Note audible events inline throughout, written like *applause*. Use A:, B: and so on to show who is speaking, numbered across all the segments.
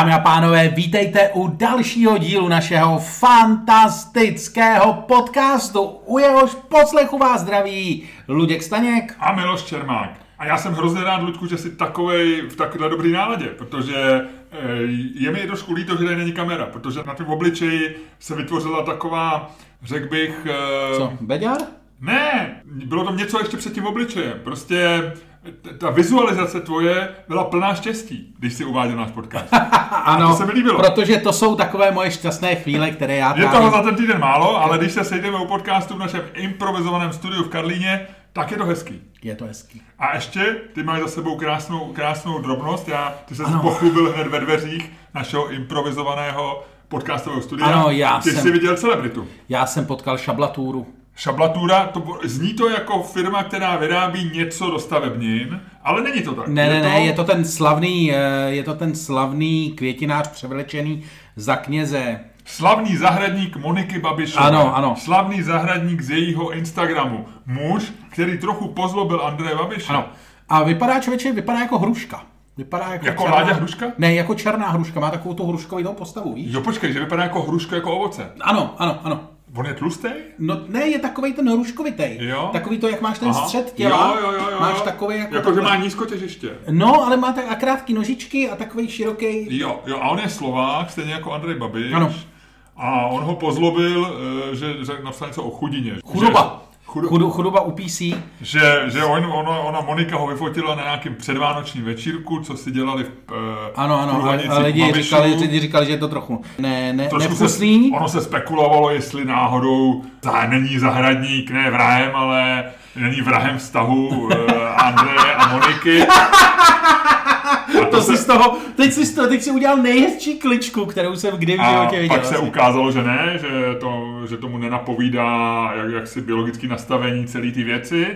A: Dámy a pánové, vítejte u dalšího dílu našeho fantastického podcastu. U jehož poslechu vás zdraví Luděk Staněk.
B: A Miloš Čermák. A já jsem hrozně rád, Luďku, že jsi takovej, v takové dobrý náladě, protože eh, je mi trošku líto, že tady není kamera, protože na tom obličeji se vytvořila taková, řekl bych... eh,
A: Co, Beďar?
B: Ne, bylo to něco ještě před tím obličejem. Prostě ta vizualizace tvoje byla plná štěstí, když si uváděl náš podcast. *laughs*
A: Ano,
B: to se mi líbilo.
A: protože to jsou takové moje šťastné chvíle, které já
B: Je toho za ten týden málo, ale když se sejdeme u podcastu v našem improvizovaném studiu v Karlíně, tak je to hezký.
A: Je to hezký.
B: A ještě, ty máš za sebou krásnou, krásnou drobnost, já, ty se pochlubil hned ve dveřích našeho improvizovaného podcastového studia.
A: Ano, já
B: ty
A: jsem-
B: jsi viděl celebritu.
A: Já jsem potkal šablatůru.
B: Šablatura, to, zní to jako firma, která vyrábí něco do stavebnin, ale není to tak.
A: Ne, ne, ne, je to ten slavný, eh, je to ten slavný květinář převlečený za kněze.
B: Slavný zahradník Moniky Babišové.
A: Ano, ano.
B: Slavný zahradník z jejího Instagramu. Muž, který trochu pozlobil Andreje Babiše.
A: Ano. A vypadá člověče, vypadá jako hruška. Vypadá jako,
B: Jako Láďa Hruška?
A: Ne, jako černá hruška, má takovou tu hruškovitou postavu, víš?
B: Jo, počkej, že vypadá jako hruška, jako ovoce.
A: Ano, ano, ano.
B: On je tlustý?
A: No ne, je takový ten.
B: Jo.
A: Takový to, jak máš ten
B: Aha.
A: střed těla.
B: Jo, jo, jo, jo.
A: Máš takový jako...
B: Jako, že má nízkotěžiště.
A: No, ale má tak a krátký nožičky a takový široký.
B: Jo, jo, a on je Slovák, stejně jako Andrej Babiš.
A: Ano.
B: A on ho pozlobil, eh, že, že napsal něco o chudině.
A: Chudoba.
B: Že, chudo,
A: Chudu, chudoba u PC.
B: že, že on, ona, ona, Monika ho vyfotila na nějakém předvánočním večírku, co si dělali v eh,
A: Ano, ano, a, lidi říkali, lidi říkali, že je to trochu ne, ne, nevkusný.
B: se, ono se spekulovalo, jestli náhodou za, není zahradník, ne vrahem, ale není vrahem vztahu eh, Andreje a Moniky. *laughs* A
A: To si z toho, teď si, z toho, teď si udělal nejhezčí kličku, kterou jsem kdy v
B: A
A: životě viděl.
B: pak se
A: asi.
B: ukázalo, že ne, že, to, že tomu nenapovídá jak, jaksi biologické nastavení celé ty věci.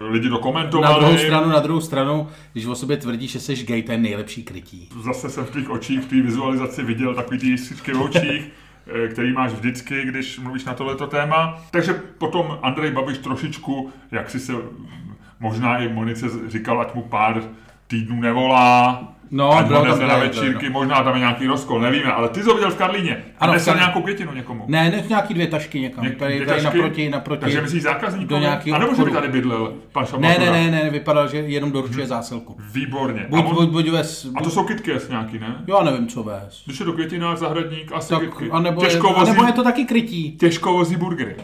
B: Lidi to
A: Na druhou stranu, na druhou stranu, když o sobě tvrdíš, že jsi gay, to je nejlepší krytí.
B: Zase jsem v tvých očích, v té vizualizaci viděl takový ty jiskřičky v očích, *laughs* eh, který máš vždycky, když mluvíš na tohleto téma. Takže potom Andrej Babiš trošičku, jak si se možná i Monice říkal, ať mu pár týdnů nevolá,
A: No,
B: ať
A: bylo tam-
B: na večírky, možná tam je nějaký rozkol, nevíme, ale ty jsi ho viděl v Karlíně.
A: Ano,
B: nesel
A: Karlíně.
B: nějakou květinu někomu.
A: Ne, ne, nějaký dvě tašky někam.
B: Ně-
A: tady,
B: dvě
A: tady
B: tašky?
A: naproti, naproti.
B: Takže myslíš zákazníků?
A: do nějakého
B: A nebo že by tady bydlel pan
A: ne,
B: Šabatura?
A: ne, ne, ne, vypadalo, že jenom doručuje zásilku.
B: Výborně.
A: Buď,
B: a, on,
A: buď, buď ves,
B: a to jsou KitKat nějaký, ne?
A: Já nevím, co vést.
B: Když je do květinář, zahradník, asi
A: Tak,
B: KitKat.
A: anebo, je,
B: Těžko
A: to,
B: vozí,
A: anebo je to taky krytí.
B: těžko vozí burgery.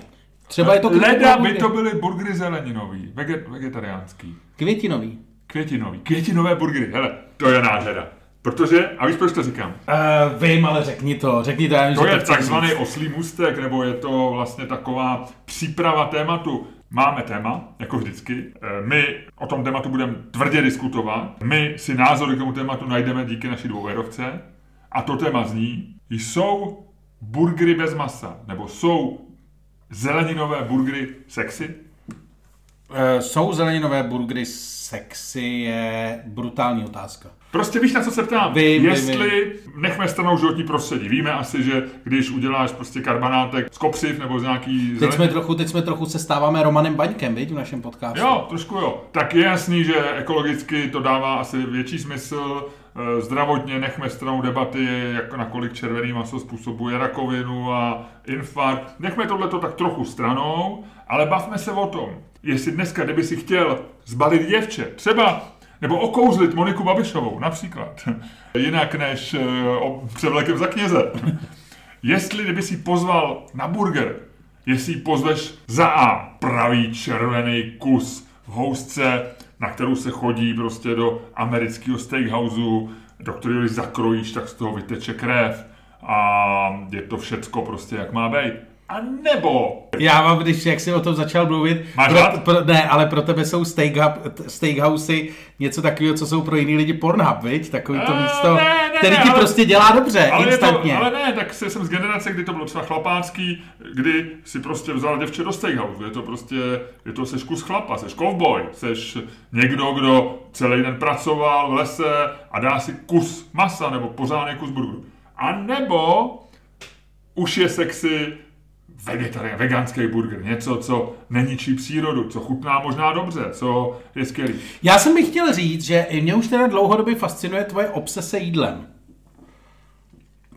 A: Třeba je to
B: Leda by to byly burgery zeleninový, veget, vegetariánský.
A: Květinový.
B: Květinový. Květinové burgery. Hele, to je nádhera. Protože, a víš, proč to říkám?
A: Uh, vím, ale řekni to, řekni to, já vím,
B: To
A: že
B: je
A: chci
B: takzvaný oslý můstek, nebo je to vlastně taková příprava tématu. Máme téma, jako vždycky. Eh, My o tom tématu budeme tvrdě diskutovat. My si názory k tomu tématu najdeme díky naší dvouverovce. A to téma zní, jsou burgery bez masa, nebo jsou zeleninové burgery sexy?
A: Uh, jsou zeleninové burgery sexy, je brutální otázka.
B: Prostě víš, na co se ptám?
A: Vím, vím,
B: Jestli, nechme stranou životní prostředí. Víme asi, že když uděláš prostě karbanátek z kopřiv nebo z nějaký
A: Teď jsme trochu, teď jsme trochu se stáváme Romanem Baňkem, viď, v našem podcastu.
B: Jo, trošku jo. Tak je jasný, že ekologicky to dává asi větší smysl. Eh, Zdravotně nechme stranou debaty, jak nakolik červený maso způsobuje rakovinu a infarkt. Nechme tohleto tak trochu stranou, ale bavme se o tom, jestli dneska, kdyby si chtěl zbalit děvče, třeba nebo okouzlit Moniku Babišovou, například. *laughs* Jinak než eh, o- převlekem za kněze. *laughs* Jestli kdyby si pozval na burger, jestli pozveš za A, pravý červený kus v housce, na kterou se chodí prostě do amerického steakhouse, do kterého zakrojíš, tak z toho vyteče krev a je to všecko prostě jak má být. A nebo
A: Já mám, když jak jsi o tom začal mluvit,
B: Máš
A: pro, pro, ne, ale pro tebe jsou steak steakhousey něco takového, co jsou pro jiný lidi Pornhub, viď? Takový to
B: Eh,
A: místo,
B: ne, ne,
A: který
B: ne,
A: ti
B: ale-
A: prostě dělá dobře,
B: ale, je to,
A: instantně.
B: ale ne, tak se- jsem z generace, kdy to bylo třeba chlapácký, kdy si prostě vzal děvče do steakhouse. Je to prostě, je to seš kus chlapa, seš cowboy, seš někdo, kdo celý den pracoval v lese a dá si kus masa nebo pořádný kus burgeru. A nebo už je sexy vegetarián, veganský burger, něco, co neničí přírodu, co chutná možná dobře, co je skvělý.
A: Já jsem bych chtěl říct, že mě už teda dlouhodobě fascinuje tvoje obsese jídlem.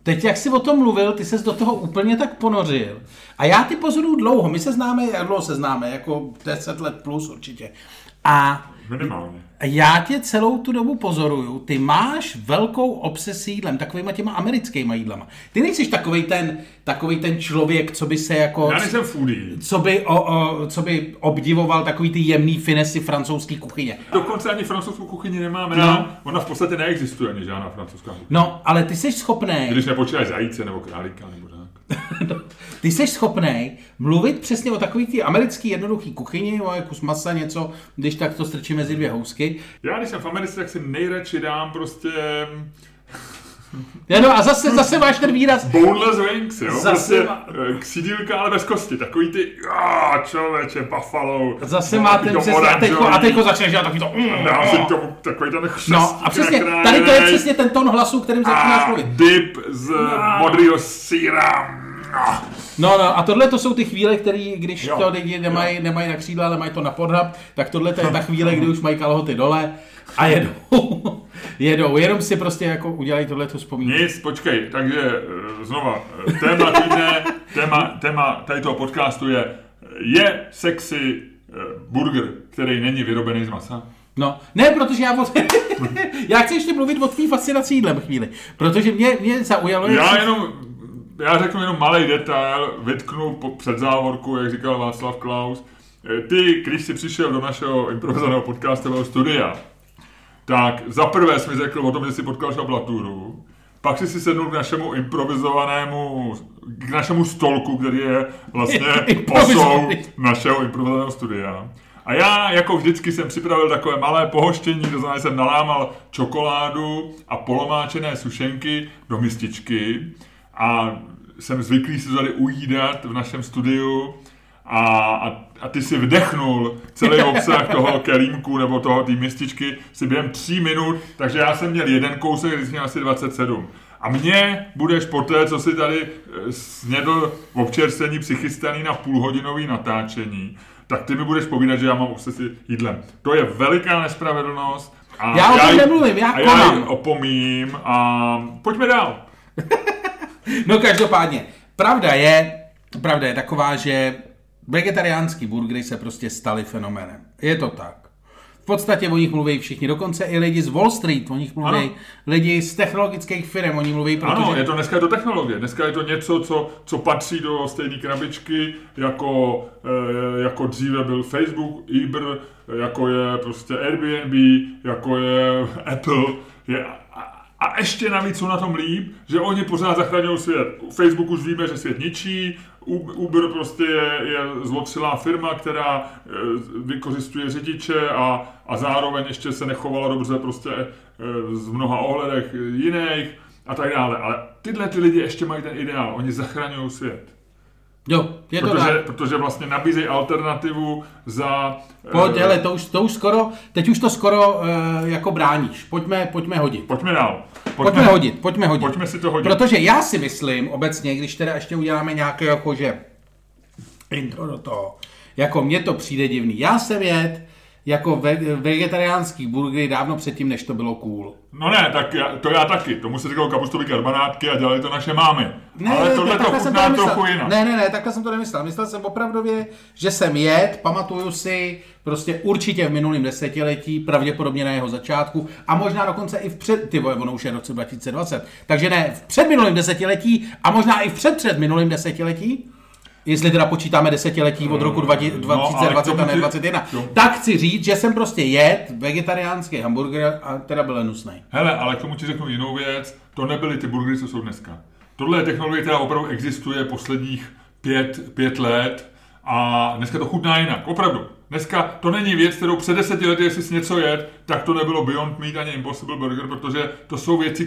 A: Teď, jak jsi o tom mluvil, ty ses do toho úplně tak ponořil. A já ty pozoruju dlouho. My se známe, jak dlouho se známe, jako 10 let plus určitě. A
B: Minimálně.
A: já tě celou tu dobu pozoruju, ty máš velkou obsesi jídlem, takovýma těma americkýma jídlama. Ty nejsi takový ten, takový ten člověk, co by se jako...
B: Já nejsem foodie.
A: Co by, o, o, co by obdivoval takový ty jemný finesy francouzské kuchyně.
B: Dokonce ani francouzskou kuchyni nemáme.
A: No.
B: Ona v podstatě neexistuje ani žádná francouzská kuchyně.
A: No, ale ty jsi schopný,
B: Když nepočítáš zajíce nebo králíka tak.
A: Ty jsi schopný mluvit přesně o takový ty americký jednoduchý kuchyni, o kus masa, něco, když tak to strčí mezi dvě housky.
B: Já když jsem v Americe, tak si nejradši dám prostě
A: No a zase, zase máš ten výraz,
B: boneless wings, jo?
A: Zase
B: prostě
A: má-
B: eh, ksídílka, ale bez kosti. Takový ty, ah, člověče, buffalo.
A: zase
B: no,
A: má ten přesně, a teďko, a teďko začneš dělat takový to... mm,
B: si
A: mm.
B: tomu takový ten chřest.
A: No a přesně, tady to je přesně ten tón hlasu, kterým začínáš mluvit.
B: dip z modrého síra. No.
A: No, no, a tohle to jsou ty chvíle, které, když
B: Jo.
A: to lidi nemají, nemají na křídla, ale mají to na podhab, tak tohle to je ta chvíle, kdy už mají kalhoty dole a jedou. *laughs* jedou, jenom si prostě jako udělají tohle to vzpomínku.
B: Nic, počkej, takže eh, znova, eh, téma týdne, téma, téma tady toho podcastu je, je sexy eh, burger, který není vyrobený z masa?
A: No, ne, protože já, od... *laughs* já chci ještě mluvit o tvý fascinaci jídlem chvíli, protože mě, mě zaujalo,
B: Já jenom, já řeknu jenom malý detail, vytknu po, před závorku, jak říkal Václav Klaus. Eh, Ty, když jsi přišel do našeho improvizovaného podcastového studia, tak za prvé jsi mi řekl o tom, že jsi potkal šablaturu, pak jsi si sednul k našemu improvizovanému, k našemu stolku, který je vlastně *laughs* posou našeho improvizovaného studia. A já, jako vždycky, jsem připravil takové malé pohoštění, to znamená, jsem nalámal čokoládu a polomáčené sušenky do mističky a jsem zvyklý si to tady ujídat v našem studiu a, a, a ty si vdechnul celý obsah toho *laughs* kelímku nebo toho té mističky si během tří minut, takže já jsem měl jeden kousek, když měl asi 27. A mě budeš poté, co si tady eh, snědl občerstvení přichystaný na půlhodinový natáčení, tak ty mi budeš povídat, že já mám obsesi jídlem. To je veliká nespravedlnost. A
A: Já o tom nemluvím, já
B: a já
A: konám.
B: ji opomím a pojďme dál. *laughs*
A: No každopádně, pravda je, pravda je taková, že vegetariánský burgery se prostě staly fenoménem. Je to tak. V podstatě o nich mluví všichni, dokonce i lidi z Wall Street o nich mluví,
B: Ano.
A: lidi z technologických firm o nich mluví, protože...
B: Ano, je to dneska je to technologie. Dneska je to něco, co, co patří do stejné krabičky, jako, eh, jako dříve byl Facebook, Uber, jako je prostě Airbnb, jako je *laughs* Apple. Je, a, ještě navíc jsou na tom líp, že oni pořád zachraňují svět. U Facebook už víme, že svět ničí, Uber prostě je, je zlotřilá firma, která eh, vykořistuje řidiče a, a zároveň ještě se nechovala dobře prostě eh, z mnoha ohledech jiných a tak dále. Ale tyhle ty lidi ještě mají ten ideál, oni zachraňují svět.
A: Jo, je to
B: Protože,
A: tak.
B: protože vlastně nabízejí alternativu za...
A: Pojď,
B: eh,
A: hele, to už, to už skoro, teď už to skoro uh, jako bráníš. Pojďme, pojďme hodit.
B: Pojďme dál.
A: Pojďme hodit, pojďme hodit.
B: Pojďme si to hodit.
A: Protože já si myslím obecně, když teda ještě uděláme nějaké jakože intro do toho, jako mně to přijde divný. Já jsem jet jako ve, vegetariánský burgery dávno předtím, než to bylo cool.
B: No ne, tak já, to já taky. Tomu se říkalo kapustové karbanátky a dělali to naše mámy. Ale tohle to chutná
A: nemyslel.
B: trochu jinak.
A: Ne, ne, ne, takhle jsem to nemyslel. Myslel jsem opravdově, že jsem jet, pamatuju si prostě určitě v minulém desetiletí, pravděpodobně na jeho začátku a možná dokonce i v před, ty vole, ono už je roce 2020. Takže ne, v předminulém desetiletí a možná i v před před minulým desetiletí, jestli teda počítáme desetiletí od roku 20,
B: No, ale k
A: 2020
B: tomu
A: a ne
B: ti-
A: 21,
B: k tomu-
A: tak chci říct, že jsem prostě jet vegetariánský hamburger a teda byl hnusný.
B: Hele, ale k tomu ti řeknu jinou věc. To nebyly ty burgery, co jsou dneska. Tohle je technologie, která opravdu existuje posledních pět, pět let a dneska to chutná jinak. Opravdu. Dneska to není věc, kterou před deseti lety, jestli jsi něco jet, tak to nebylo Beyond Meat ani Impossible Burger, protože to jsou věci,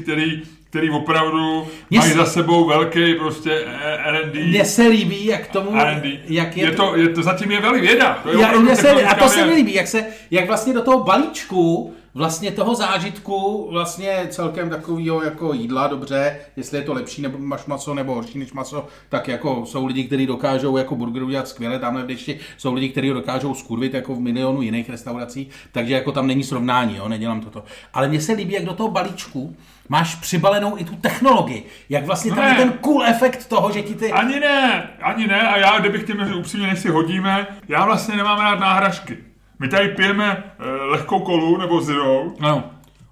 B: které opravdu
A: Mně
B: mají
A: se-
B: za sebou velký prostě eh, R&D.
A: Mně se líbí, jak tomu,
B: R&D.
A: jak je,
B: je, to, je to, zatím je velmi věda. To je
A: Já, se, a to se mi líbí, jak, se, jak vlastně do toho balíčku vlastně toho zážitku, vlastně celkem takového jako jídla, dobře, jestli je to lepší nebo máš maso nebo horší než maso, tak jako jsou lidi, kteří dokážou jako burger udělat skvěle, tamhle v dešti jsou lidi, kteří dokážou skurvit jako v milionu jiných restaurací, takže jako tam není srovnání, jo, nedělám toto. Ale mně se líbí, jak do toho balíčku máš přibalenou i tu technologii, jak vlastně tam
B: Ne.
A: je ten cool efekt toho, že ti ty...
B: Ani ne, ani ne a já, kdybych tím upřímně, než si hodíme, já vlastně nemám rád náhražky. My tady pijeme eh, lehkou kolu nebo zero,
A: No,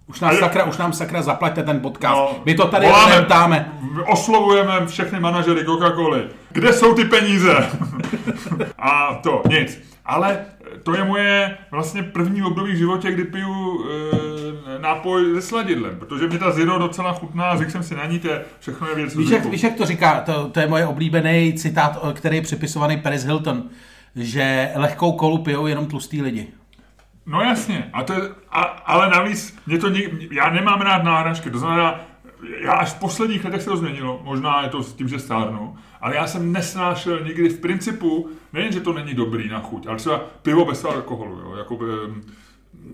A: už nám, sakra, už nám sakra zaplaťte ten podcast.
B: No,
A: My to tady
B: voláme- oslovujeme všechny manažery Coca-Coly. Kde jsou ty peníze? *laughs* a to, nic. Ale to je moje vlastně první období v životě, kdy piju e, nápoj se sladidlem, protože mě ta Zero docela chutná, řekl jsem si na ní, to je všechno je věc
A: Víš jak, víš, jak to říká? To, to je moje oblíbený citát, který je připisovaný Paris Hilton, že lehkou kolu pijou jenom tlustý lidi.
B: No jasně, a to je, a, ale navíc mě to, nik- já nemám rád náhražky, to znamená, já až v posledních letech se to změnilo, možná je to s tím, že stárnu, ale já jsem nesnášel nikdy v principu, nejen, že to není dobrý na chuť, ale třeba pivo bez alkoholu, jo, jako, em,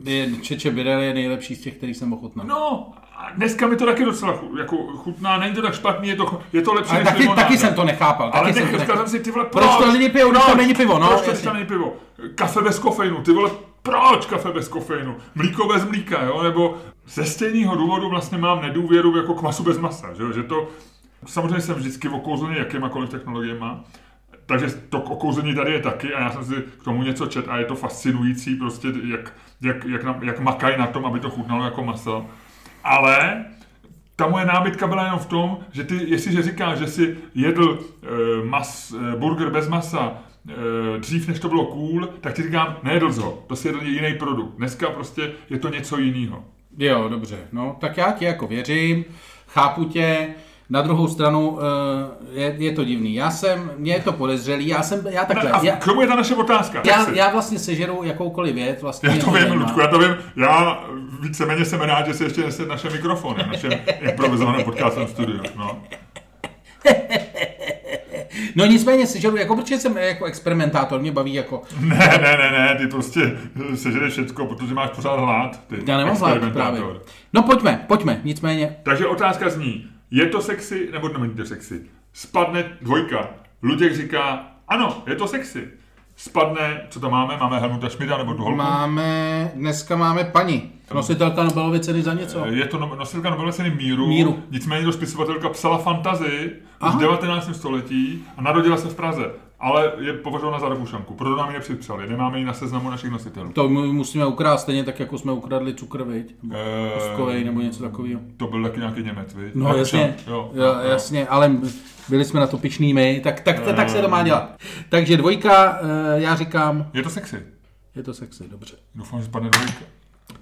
A: Je, Čeče Birel je nejlepší z těch, který jsem ochutnal.
B: no, a dneska mi to taky docela chu, jako chutná, není to tak špatný, je to, je to lepší
A: Ale
B: než
A: taky,
B: limonáda.
A: taky jsem to nechápal.
B: Ale
A: Taky jsem to
B: teď
A: nechápal.
B: jsem si, ty vole,
A: Proč to lidi pijou, když tam není pivo, no,
B: proč to tam není pivo? Kafe bez kofeinu, ty vole, proč kafe bez kofeinu? Mlíko bez mlíka, jo? Nebo ze stejného důvodu vlastně mám nedůvěru jako k masu bez masa, že, že to, samozřejmě jsem vždycky okouzený jakýmakoliv technologiemi, takže to okouzení tady je taky a já jsem si k tomu něco čet a je to fascinující prostě, jak, jak, jak, jak makají na tom, aby to chutnalo jako maso. Ale ta moje námitka byla jenom v tom, že ty, jestliže říkáš, že si jedl uh, mas, uh, burger bez masa uh, dřív, než to bylo cool, tak ti říkám, nejedl ho, to si jedl jiný produkt. Dneska prostě je to něco jiného.
A: Jo, dobře. No, tak já ti jako věřím, chápu tě. Na druhou stranu eh, je, je to divný. Já jsem, mě je to podezřelý, já jsem, já takhle,
B: A
A: já,
B: k tomu je ta naše otázka.
A: já,
B: si?
A: já vlastně sežeru jakoukoliv věc, vlastně
B: já to vím. Ludku, já to vím. Já víceméně jsem rád, že si ještě nese naše mikrofony v našem improvizovaném podcastovém studiu. No. *laughs*
A: No nicméně sežeru, jako protože jsem jako experimentátor, mě baví jako,
B: Ne, ne, ne, ne, ty prostě sežereš všecko, protože máš pořád hlad. Ty,
A: já nemám hlad
B: experimentátor.
A: právě. No pojďme, pojďme, nicméně,
B: Takže otázka zní, je to sexy nebo není to sexy? Spadne dvojka. Luděk říká, ano, je to sexy. Spadne, co to máme? Máme Helmuta Schmida nebo tu holku?
A: máme, dneska máme paní, nositelka Nobelovy ceny za něco.
B: Je to no- nositelka Nobelovy ceny míru,
A: Míru.
B: nicméně to spisovatelka psala fantazii
A: Aha.
B: v 19. století a narodila se v Praze. Ale je považována za Rakušanku, proto nám ji nepřipsali, nemáme ji na seznamu našich nositelů.
A: To my musíme ukrást stejně tak, jako jsme ukradli cukr, viď? Nebo
B: Eh,
A: nebo něco takového.
B: To byl taky nějaký Němec, viď?
A: No
B: Rakušan,
A: jasně,
B: Jo,
A: jo, jasně, ale byli jsme na to pišný my, tak, tak, tak, tak se to má
B: Eh.
A: dělat. Takže dvojka, eh, já říkám,
B: Je to sexy.
A: je to sexy, dobře.
B: Doufám, že spadne dvojka.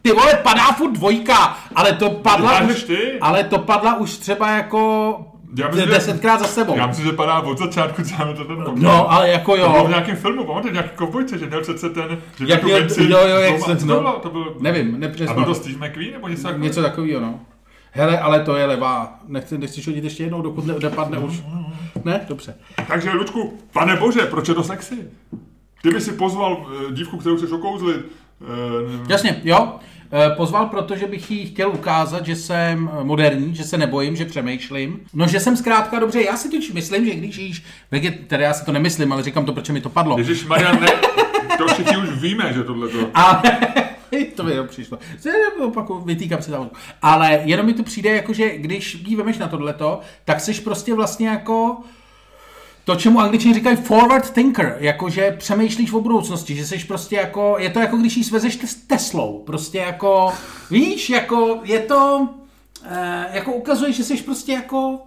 A: Ty vole, padá furt dvojka, ale to padla už,
B: ty?
A: ale to padla už třeba jako
B: Já myslím, že-
A: desetkrát za sebou.
B: Já myslím, že padá od začátku, máme to ten
A: No, ale jako
B: To bylo v
A: jo,
B: nějakém filmu, pamatuješ, nějaký kovbojce, že měl přece ten, že
A: Jak měl-
B: minci
A: jo, jo, jak se- no.
B: to bylo? To
A: nevím,
B: a byl
A: nepřesně.
B: to Steve McQueen nebo něco takového?
A: Něco takového, no. Hele, ale to je levá. Nechci, nechceš hodit ještě jednou, dokud ne, nepadne už. Ne? Dobře.
B: Takže, Lučku, pane bože, proč je to sexy? Ty by si pozval eh, dívku, kterou chceš okouzlit. eh,
A: Jasně, jo. Eh, Pozval, protože bych jí chtěl ukázat, že jsem eh, moderní, že se nebojím, že přemýšlím. No, že jsem zkrátka dobře. Já si totiž myslím, že když jíš veget, teda já si to nemyslím, ale říkám to, proč mi to padlo.
B: Ježíš Marian, ne, to všichni už víme, že tohle to.
A: Ale *laughs* to mi jenom přišlo. Se Opaku, vytýkám si tam. Ale jenom mi to přijde jako, že když jí vemeš na tohleto, tak jsi prostě vlastně jako to, čemu angličani říkají forward thinker, jakože přemýšlíš o budoucnosti, že jsi prostě jako, je to jako když jí svezeš s Teslou, prostě jako, víš, jako je to, eh, jako ukazuje, že jsi prostě jako,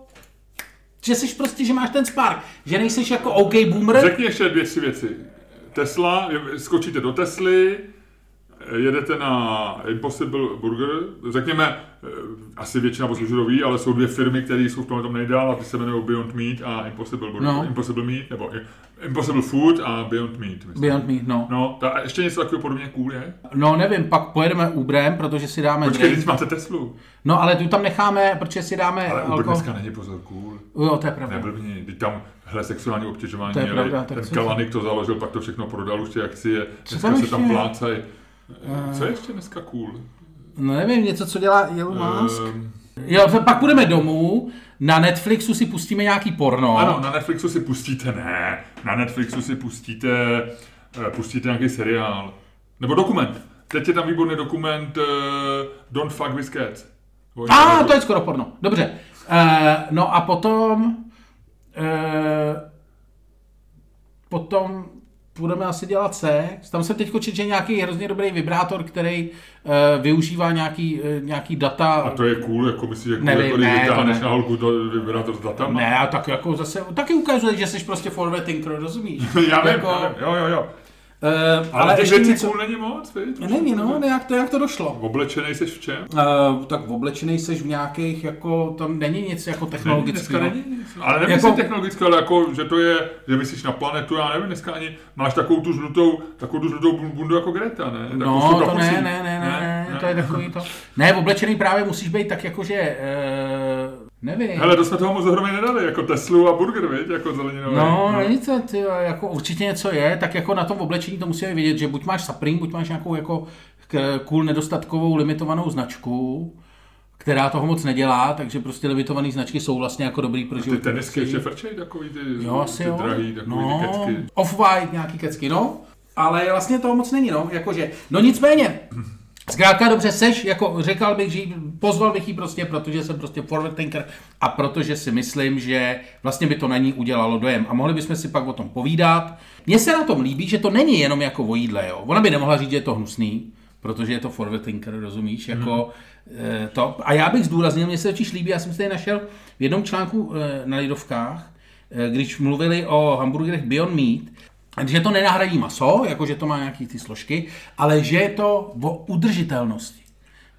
A: že jsi prostě, že máš ten spark, že nejsi jako OK boomer,
B: Řekni ještě dvě, tři věci. Tesla, skočíte do Tesly, jedete na Impossible Burger, řekněme, eh, asi většina posluchačů ví, ale jsou dvě firmy, které jsou v tomhle tom nejdál a ty se jmenují Beyond Meat a Impossible Burger.
A: No.
B: Impossible Meat, nebo Impossible Food a Beyond Meat. Myslím.
A: Beyond Me, no.
B: No, ta, a ještě něco takového podobně cool je?
A: No nevím, pak pojedeme Uberem, protože si dáme
B: Počkej,
A: drink.
B: teď máte Teslu.
A: No ale tu tam necháme, protože si dáme
B: Ale Uber
A: alkohol.
B: dneska není pozor cool.
A: Jo, to je pravda.
B: Neblbni, teď tam hele, sexuální obtěžování
A: To je
B: měli,
A: pravda,
B: ten Kalanik to založil, pak to všechno prodal, už ty akcie, dneska se tam plácají. Co je ještě dneska cool?
A: No nevím, něco, co dělá Elon Musk.
B: Ehm,
A: Jo, pak půjdeme domů, na Netflixu si pustíme nějaký porno.
B: Ano, na Netflixu si pustíte, ne, na Netflixu si pustíte, eh, pustíte nějaký seriál. Nebo dokument. Teď je tam výborný dokument uh, Don't Fuck With Cats.
A: A,
B: internetu.
A: to je skoro porno. Dobře. Uh, no a potom... Uh, potom budeme asi dělat sex. Tam jsem teď četl, že je nějaký hrozně dobrý vibrátor, který uh, využívá nějaký, uh, nějaký data.
B: A to je cool, jako myslíš, že cool,
A: Nevím,
B: jako když
A: ne, to
B: vytáhneš
A: ne.
B: na holku to vibrátor s datama?
A: Ne, a tak jako zase, taky ukazuje, že jsi prostě forward thinker, rozumíš? *laughs*
B: Já vím,
A: jako,
B: já vím, jo, jo, jo.
A: Uh,
B: Ale,
A: ale
B: těch
A: ještě
B: věcí
A: něco...
B: není moc, viď?
A: Není, no, jak to, jak to došlo?
B: Oblečený jsi v čem?
A: Uh, tak oblečený seš v nějakých, jako, tam není nic jako
B: Není,
A: technologického.
B: dneska není nic. Ale nemyslím
A: Jako-
B: technologické, ale jako, že to je, že myslíš na planetu, já nevím, dneska ani máš takovou tu žlutou, takovou tu žlutou bun- bundu jako Greta, ne? Takovou
A: No, to
B: kapucí.
A: ne, ne, ne, ne, ne, to je takový to. Ne, oblečený právě musíš být tak jako, že, uh, nevím.
B: Hele, to jsme toho moc dohromady nedali, jako Teslu a burger, viď, jako zeleninový.
A: No, není to, ty, jako určitě něco je, tak jako na tom oblečení to musíme vědět, že buď máš Supreme, buď máš nějakou jako cool nedostatkovou limitovanou značku, která toho moc nedělá, takže prostě limitované značky jsou vlastně jako dobrý pro
B: Ty
A: život.
B: tenisky ještě frčej, takový ty,
A: Jo, asi
B: ty
A: jo.
B: drahý, takový
A: no,
B: ty kecky.
A: Off-white nějaký kecky, no. Ale vlastně toho moc není, no. Jakože, no nicméně, Zkrátka dobře seš, jako řekl bych, že pozval bych ji prostě, protože jsem prostě forward thinker a protože si myslím, že vlastně by to na ní udělalo dojem. A mohli bychom si pak o tom povídat. Mně se na tom líbí, že to není jenom jako o jídle, jo. Ona by nemohla říct, že je to hnusný, protože je to forward thinker, rozumíš, jako eh, to. A já bych zdůraznil, mně se totiž líbí, já jsem si tady našel v jednom článku eh, na Lidovkách, eh, když mluvili o hamburgerech Beyond Meat, že to nenahradí maso, jako že to má nějaký ty složky, ale že je to o udržitelnosti.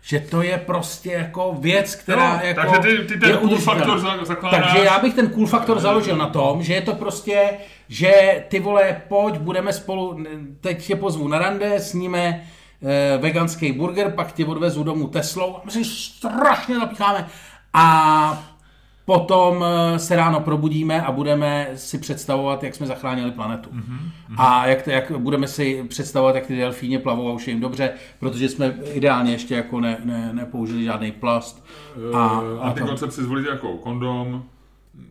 A: Že to je prostě jako věc, která
B: Jo,
A: jako
B: takže ty- ty ten
A: je
B: cool faktor zakládáš-
A: Takže já bych ten cool faktor založil na tom, že je to prostě, že ty vole, pojď, budeme spolu, teď tě pozvu na rande, sníme eh, veganský burger, pak tě odvezu domů Teslou a my si strašně napícháme. A potom eh, se ráno probudíme a budeme si představovat, jak jsme zachránili planetu. Mm-hmm. A jak, jak budeme si představovat, jak ty delfíně plavou a už je jim dobře, protože jsme ideálně ještě jako ne, ne, nepoužili žádný plast. A,
B: A,
A: a to,
B: Antikoncepci zvolit jako kondom.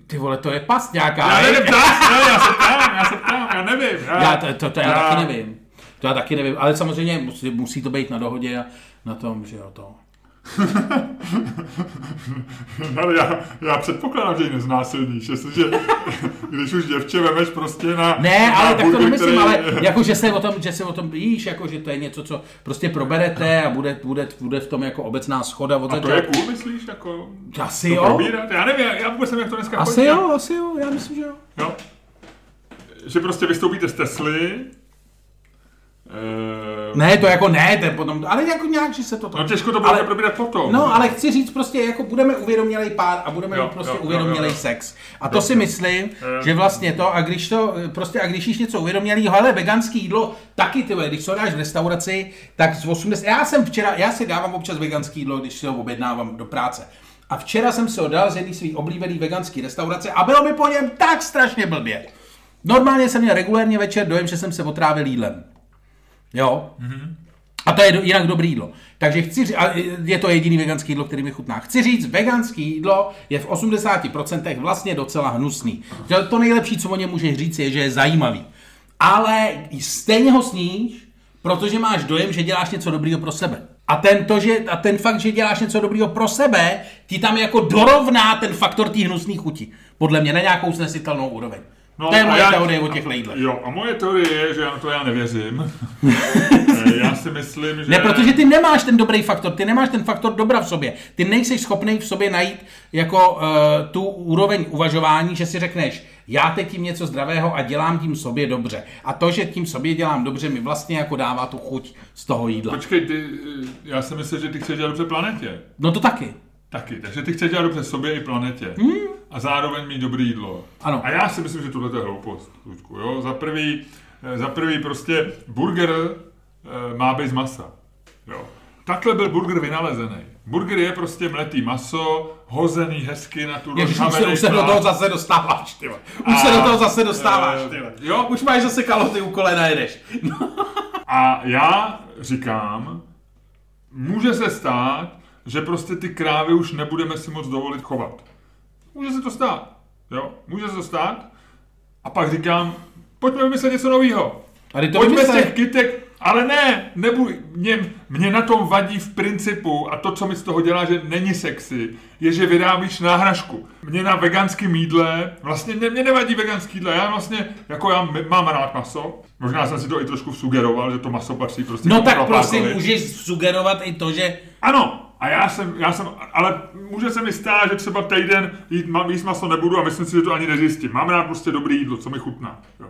A: ty vole, to je past nějaká.
B: Já
A: ne?
B: nevím, ne, já se ptám, já se ptám, já nevím. Já,
A: Já, to, to, to já, taky nevím. To já taky nevím, ale samozřejmě musí, musí to být na dohodě a na tom, že jo, to. *laughs*
B: Ale já, já předpokládám, že ji neznásilníš, jestliže, *laughs* když už děvče vemeš prostě na...
A: Ne,
B: na
A: ale tak to
B: burger,
A: nemyslím,
B: který-
A: ale *laughs* jako, že se o tom, že se o tom víš, jako, že to je něco, co prostě proberete a bude, bude, bude v tom jako obecná schoda od
B: A to je cool, myslíš, jako...
A: Asi
B: to
A: jo.
B: Probírat? Já nevím, já, já vůbec nevím, jak to dneska
A: Asi
B: chodí.
A: jo, asi jo, já myslím, že jo.
B: jo. Že prostě vystoupíte z Tesly. Eh,
A: Ne, to jako ne, to je potom, ale jako nějak, že se to...
B: No těžko to bude probírat potom.
A: No, ale chci říct prostě, jako budeme uvědomělej pár a budeme
B: Jo,
A: mít prostě
B: jo, jo,
A: uvědomělej
B: jo, jo.
A: sex. A to si myslím,
B: Jo.
A: že vlastně to, a když to, prostě, a když jíš něco uvědomělého, hele, veganský jídlo, taky ty, když to dáš v restauraci, tak z 80, já jsem včera, já si dávám občas veganský jídlo, když si ho objednávám do práce. A včera jsem si ho dal z jedné svý oblíbený veganský restaurace a bylo mi po něm tak strašně blbě. Normálně jsem měl regulérně večer dojem, že jsem se otrávil jídlem. Jo? A to je do, jinak dobrý jídlo. Takže chci říct, a je to jediný veganský jídlo, který mi chutná. Chci říct, veganský jídlo je v 80% vlastně docela hnusný. To nejlepší, co o něm můžeš říct, je, že je zajímavý. Ale stejně ho sníš, protože máš dojem, že děláš něco dobrýho pro sebe. A ten, to, že, a ten fakt, že děláš něco dobrýho pro sebe, ti tam jako dorovná ten faktor té hnusné chuti. Podle mě na nějakou snesitelnou úroveň. No, to je moje
B: já-
A: teorie o těch jídlech.
B: Jo, a moje teorie je, že já na to já nevěřím. *laughs* Eh, já si myslím, že...
A: Ne, protože ty nemáš ten dobrý faktor, ty nemáš ten faktor dobra v sobě. Ty nejsi schopný v sobě najít jako uh, tu úroveň uvažování, že si řekneš, já teď tím něco zdravého a dělám tím sobě dobře. A to, že tím sobě dělám dobře, mi vlastně jako dává tu chuť z toho jídla.
B: Počkej, ty, eh, já si myslím, že ty chceš dělat dobře planetě.
A: No to taky.
B: Taky, takže ty chceš dělat dobře sobě i planetě. Hmm. A zároveň mít dobré jídlo.
A: Ano.
B: A já si myslím, že tohle je hloupost, Luďku, jo. Za prvý, eh, za prvý prostě burger eh, má být z masa. Jo. Takhle byl burger vynalezený. Burger je prostě mletý maso, hozený hezky na tu
A: Ježiš, už se, už se do toho zase dostáváš, ty. Už
B: A,
A: se do toho zase dostáváš, ty
B: jo.
A: Už máš zase kaloty u kolena jedeš. No.
B: A já říkám, může se stát, že prostě ty krávy už nebudeme si moc dovolit chovat. Může se to stát. Jo, může se to stát. A pak říkám, pojďme vymyslet něco nového. Pojďme z těch kytek, ale ne, nebuď, mě, mě na tom vadí v principu a to, co mi z toho dělá, že není sexy, je, že vyrábíš náhražku. Mě na veganském jídle, vlastně mě, mě nevadí veganský jídle, já vlastně, jako já mám rád maso, možná jsem si to i trošku sugeroval, že to maso patří prostě
A: No tak prosím, můžeš sugerovat i to, že
B: Ano, a já jsem, já jsem, ale může se mi stát, že třeba týden jít, mám, jíst maso nebudu a myslím si, že to ani nezjistím. Mám rád prostě dobré jídlo, co mi chutná. Jo.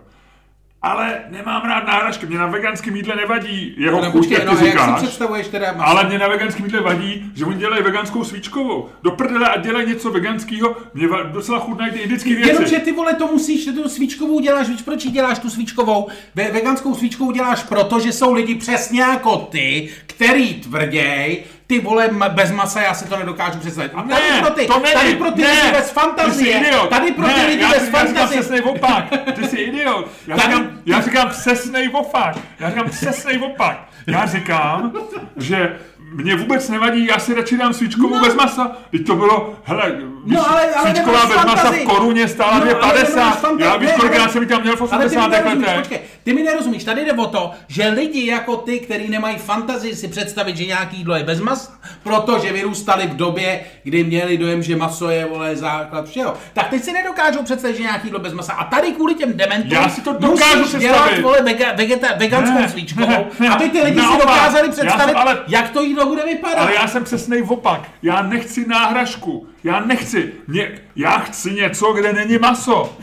B: Ale nemám rád náhražky, mě na veganském jídle nevadí jeho
A: no,
B: chuť,
A: počkej,
B: jak
A: no,
B: ty
A: jak si představuješ teda maso?
B: Ale mě na veganském jídle vadí, že oni dělají veganskou svíčkovou. Do prdele a dělají něco veganského. Mě docela chutnají ty indické věci.
A: Jenomže ty vole to musíš, ty tu svíčkovou děláš, víš proč děláš tu svíčkovou? Ve, veganskou svíčkovou děláš proto, že jsou lidi přesně jako ty, který tvrděj, ty vole bez masa, já si to nedokážu představit. A tady
B: Ne,
A: pro ty,
B: to není,
A: tady pro ty
B: ne,
A: lidi bez fantazie, tady pro
B: ne,
A: ty lidi
B: já,
A: bez
B: já
A: fantazie.
B: přesnej opak. Ty jsi idiot. Já,
A: Tady-
B: říkám, já říkám přesnej opak. Já říkám přesnej opak. Já říkám, že mě vůbec nevadí, já si radši dám svíčkovou
A: No.
B: bez masa. Teď to bylo, hele,
A: No, ale- ale
B: svíčková bez masa v
A: fantazii.
B: koruně stála
A: No, ale nemáš
B: 2,50.
A: fantazii.
B: Já víš, kolikrát jsem ji tam měl v
A: Ale ty mi
B: 80
A: nerozumíš,
B: letech.
A: ty mi nerozumíš, tady jde o to, že lidi jako ty, kteří nemají fantazii si představit, že nějaký jídlo je bez masa, protože vyrůstali v době, kdy měli dojem, že maso je vole základ všeho, tak teď si nedokážou představit, že nějaký jídlo bez masa. A tady kvůli těm dementům
B: Já si to dokážu
A: musíš dělat vole vegeta, veganskou
B: Ne,
A: svíčkovou,
B: ne, ne,
A: aby ty lidi
B: naopak.
A: si dokázali představit,
B: ale-
A: jak to jídlo bude vypadat.
B: Ale já jsem přesnej opak. Já nechci náhražku. Já nechci. Mě, já chci něco, kde není maso.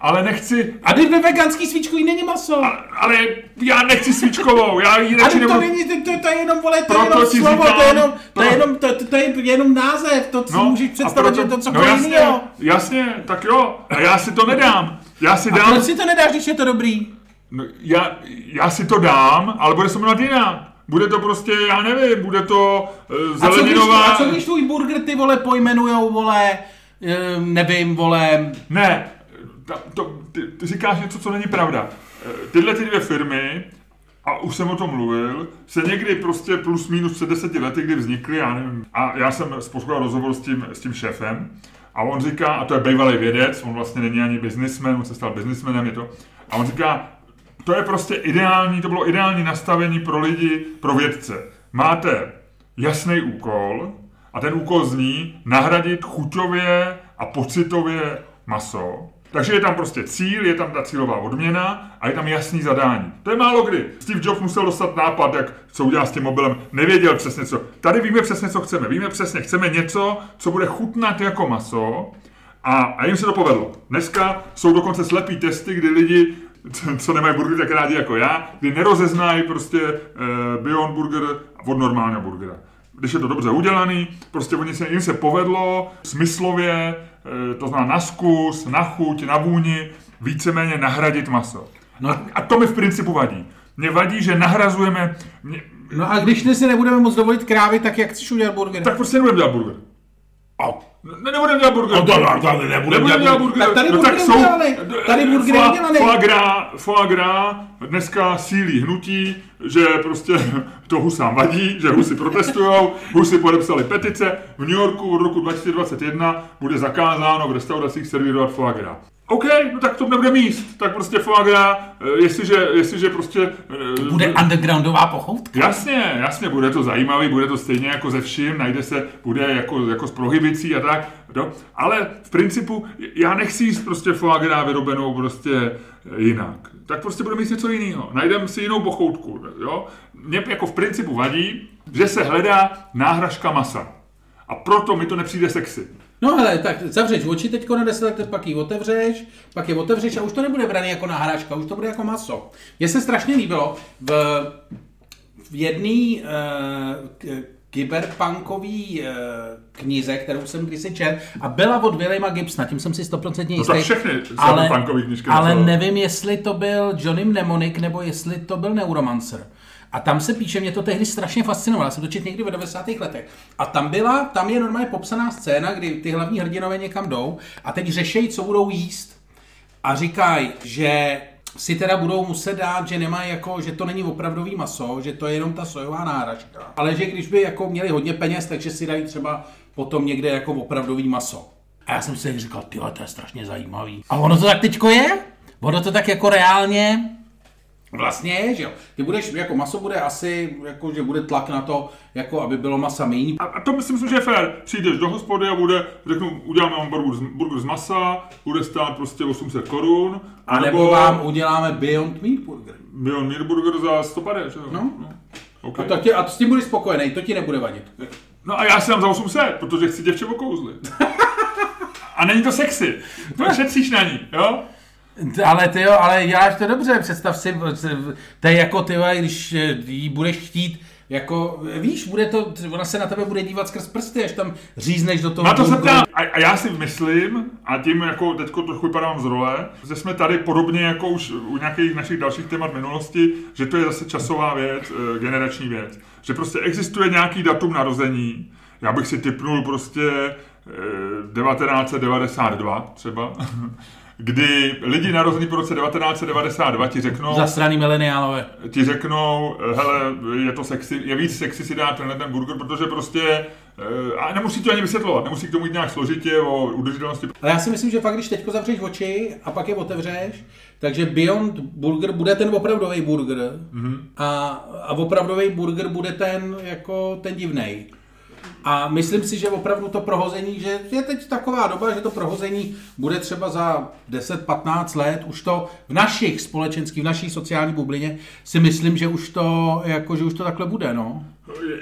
B: Ale nechci...
A: A když ve veganský svíčkový není maso.
B: Ale já nechci svíčkovou. Já ji radši
A: Ale to
B: nebudu...
A: není, to, to, to je jenom, vole, to je
B: Proto
A: jenom slovo,
B: říkám,
A: to je jenom, to je jenom, to, to, to je jenom název, to si můžeš
B: a
A: představit, že to
B: no
A: cokoliv
B: jasně,
A: jiného.
B: jasně, tak jo. A já si to nedám. Já si
A: A
B: dám...
A: proč si to nedáš, když je to dobrý?
B: No, já, já si to dám, ale bude se jmenovat jinak. Bude to prostě, já nevím, bude to uh,
A: A co, když,
B: zeleninová...
A: a co když tvůj burger ty vole pojmenujou, vole, eh, nevím, vole,
B: Ne, ta, to, ty, ty říkáš něco, co není pravda. Eh, Tyhle ty dvě firmy, a už jsem o tom mluvil, se někdy prostě plus minus před deseti lety, kdy vznikly, já nevím, a já jsem poslouchal rozhovor s tím, s tím šéfem, a on říká, a to je bývalý vědec, on vlastně není ani biznismen, on se stal biznismenem, je to, a on říká, to je prostě ideální, to bylo ideální nastavení pro lidi, pro vědce. Máte jasný úkol a ten úkol zní nahradit chuťově a pocitově maso. Takže je tam prostě cíl, je tam ta cílová odměna a je tam jasný zadání. To je málo kdy. Steve Jobs musel dostat nápad, jak co udělá s tím mobilem, nevěděl přesně co. Tady víme přesně, co chceme. Víme přesně, chceme něco, co bude chutnat jako maso a, a jim se to povedlo. Dneska jsou dokonce slepý testy, kdy lidi, *laughs* co- nemají burgery tak rádi jako já, kdy nerozeznají prostě eh, Beyond Burger od normálního burgera. Když je to dobře udělaný, prostě oni se, jim se povedlo smyslově, eh, to znamená na zkus, na chuť, na vůni, víceméně nahradit maso.
A: No.
B: A, a to mi v principu vadí. Mně vadí, že nahrazujeme, mě,
A: no a když si nebudeme moc dovolit krávy, tak jak chceš udělat burger?
B: tak prostě nebudeme dělat burger. Ne, nebudeme dělat burger.
A: No to- to- to nebudeme
B: Nebudeme
A: dělat
B: dělat
A: burger.
B: burger.
A: Tak tady
B: no,
A: burgery
B: jsou,
A: udělali. Tady burgery
B: foie-
A: udělali.
B: Foie gras, foie gras dneska sílí hnutí, že prostě *laughs* to husám vadí, že husy protestujou, husy podepsali petice. V New Yorku od roku 2021 bude zakázáno v restauracích servírovat foie gras. OK, no tak to nebude míst. Tak prostě foie gras, eh, jestliže, jestliže prostě... eh,
A: Bude undergroundová pochoutka?
B: Jasně, jasně, bude to zajímavý, bude to stejně jako ze vším, najde se, bude jako, jako s prohibicí a tak, no. ale v principu já nechci jíst prostě foie gras vyrobenou prostě jinak. Tak prostě budeme mít něco jiného. Najdeme si jinou pochoutku, jo. Mě jako v principu vadí, že se hledá náhražka masa. A proto mi to nepřijde sexy.
A: No ale tak zavřeš oči teďko na 10 let, pak ji otevřeš, pak je otevřeš a už to nebude braný jako náhražka, už to bude jako maso. Mně se strašně líbilo v, v jedné uh, kyberpunkový uh, knize, kterou jsem kdysi četl, a byla od Williama Gibsona, tím jsem si 100% jistý.
B: No tak všechny
A: ale,
B: knížky
A: ale nevím, jestli to byl Johnny Mnemonic, nebo jestli to byl Neuromancer. A tam se píše, mě to tehdy strašně fascinovalo, já jsem to četl někdy v 90. letech. A tam byla, tam je normálně popsaná scéna, kdy ty hlavní hrdinové někam jdou a teď řešejí, co budou jíst. A říkají, že si teda budou muset dát, že nemá jako, že to není opravdový maso, že to je jenom ta sojová náhražka. Ale že když by jako měli hodně peněz, takže si dají třeba potom někde jako opravdový maso. A já jsem si říkal, tyhle, to je strašně zajímavý. A ono to tak teďko je? Ono to tak jako reálně Vlastně je, že jo. Ty budeš, jako maso bude asi, jako, že bude tlak na to, jako aby bylo masa méně.
B: A, a to myslím, že je fér. Přijdeš do hospody a bude, řeknu, uděláme vám burger, z- burger z masa, bude stát prostě 800 korun.
A: A nebo vám uděláme Beyond Meat Burger.
B: Beyond Meat burger za 150, že jo?
A: No.
B: Okay.
A: A, to tě, a s tím budeš spokojený, to ti nebude vadit.
B: No a já si dám za 800, protože chci děvče okouzlit. *laughs* a není to sexy. To šetříš na ní, jo?
A: Ale ty jo, ale děláš to dobře, představ si, to je jako ty, když eh, jí budeš chtít, jako, víš, bude to, ona se na tebe bude dívat skrz prsty, až tam řízneš do toho.
B: Na to se ptám. A, a já si myslím, a tím jako teďko trochu vypadám z role, že jsme tady podobně jako už u nějakých našich dalších témat minulosti, že to je zase časová věc, eh, generační věc. Že prostě existuje nějaký datum narození, já bych si typnul prostě eh, 1992 třeba, *laughs* kdy lidi narození po roce 1992 ti řeknou,
A: Zasraný mileniálové.
B: ti řeknou, hele, je to sexy, je víc sexy si dát tenhle ten burger, protože prostě, eh, a nemusí to ani vysvětlovat, nemusí k tomu jít nějak složitě o udržitelnosti.
A: Ale já si myslím, že fakt, když teďko zavřeš oči a pak je otevřeš, takže Beyond Burger bude ten opravdový burger mm-hmm. a, a opravdový burger bude ten jako ten divnej. A myslím si, že opravdu to prohození, že je teď taková doba, že to prohození bude třeba za 10-15 let, už to v našich společenských, v naší sociální bublině si myslím, že už to, jako, že už to takhle bude, no.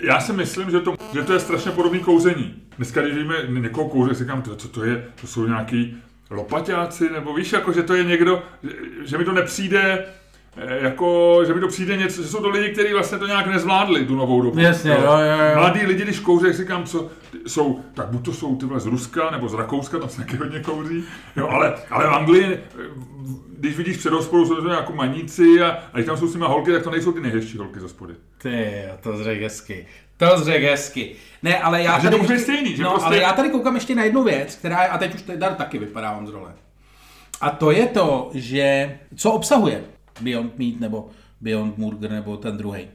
B: Já si myslím, že to, že to je strašně podobný kouzení. Dneska, když víme někoho kouře, říkám, to, co to je, to jsou nějaký lopaťáci, nebo víš, jako, že to je někdo, že, že mi to nepřijde, jako, že mi to přijde něco, že jsou to lidi, kteří vlastně to nějak nezvládli, tu novou dobu.
A: Jasně, jo, jo, jo.
B: Mladí lidi, když kouří, jak říkám, co, jsou, tak buď to jsou tyhle z Ruska, nebo z Rakouska, tam se taky hodně kouří, jo, ale, ale v Anglii, eh, když vidíš před hospodou, jsou to jako maníci a, a když tam jsou s nimi holky, tak to nejsou ty nejhezčí holky z hospody.
A: Ty, to zřek hezky. To zřek hezky. Ne, ale já tady...
B: to stejný, že
A: no,
B: prostě-
A: ale já tady koukám ještě na jednu věc, která je, a teď už teda taky vypadávám z role. A to je to, že co obsahuje Beyond Meat nebo Beyond Burger nebo ten druhý.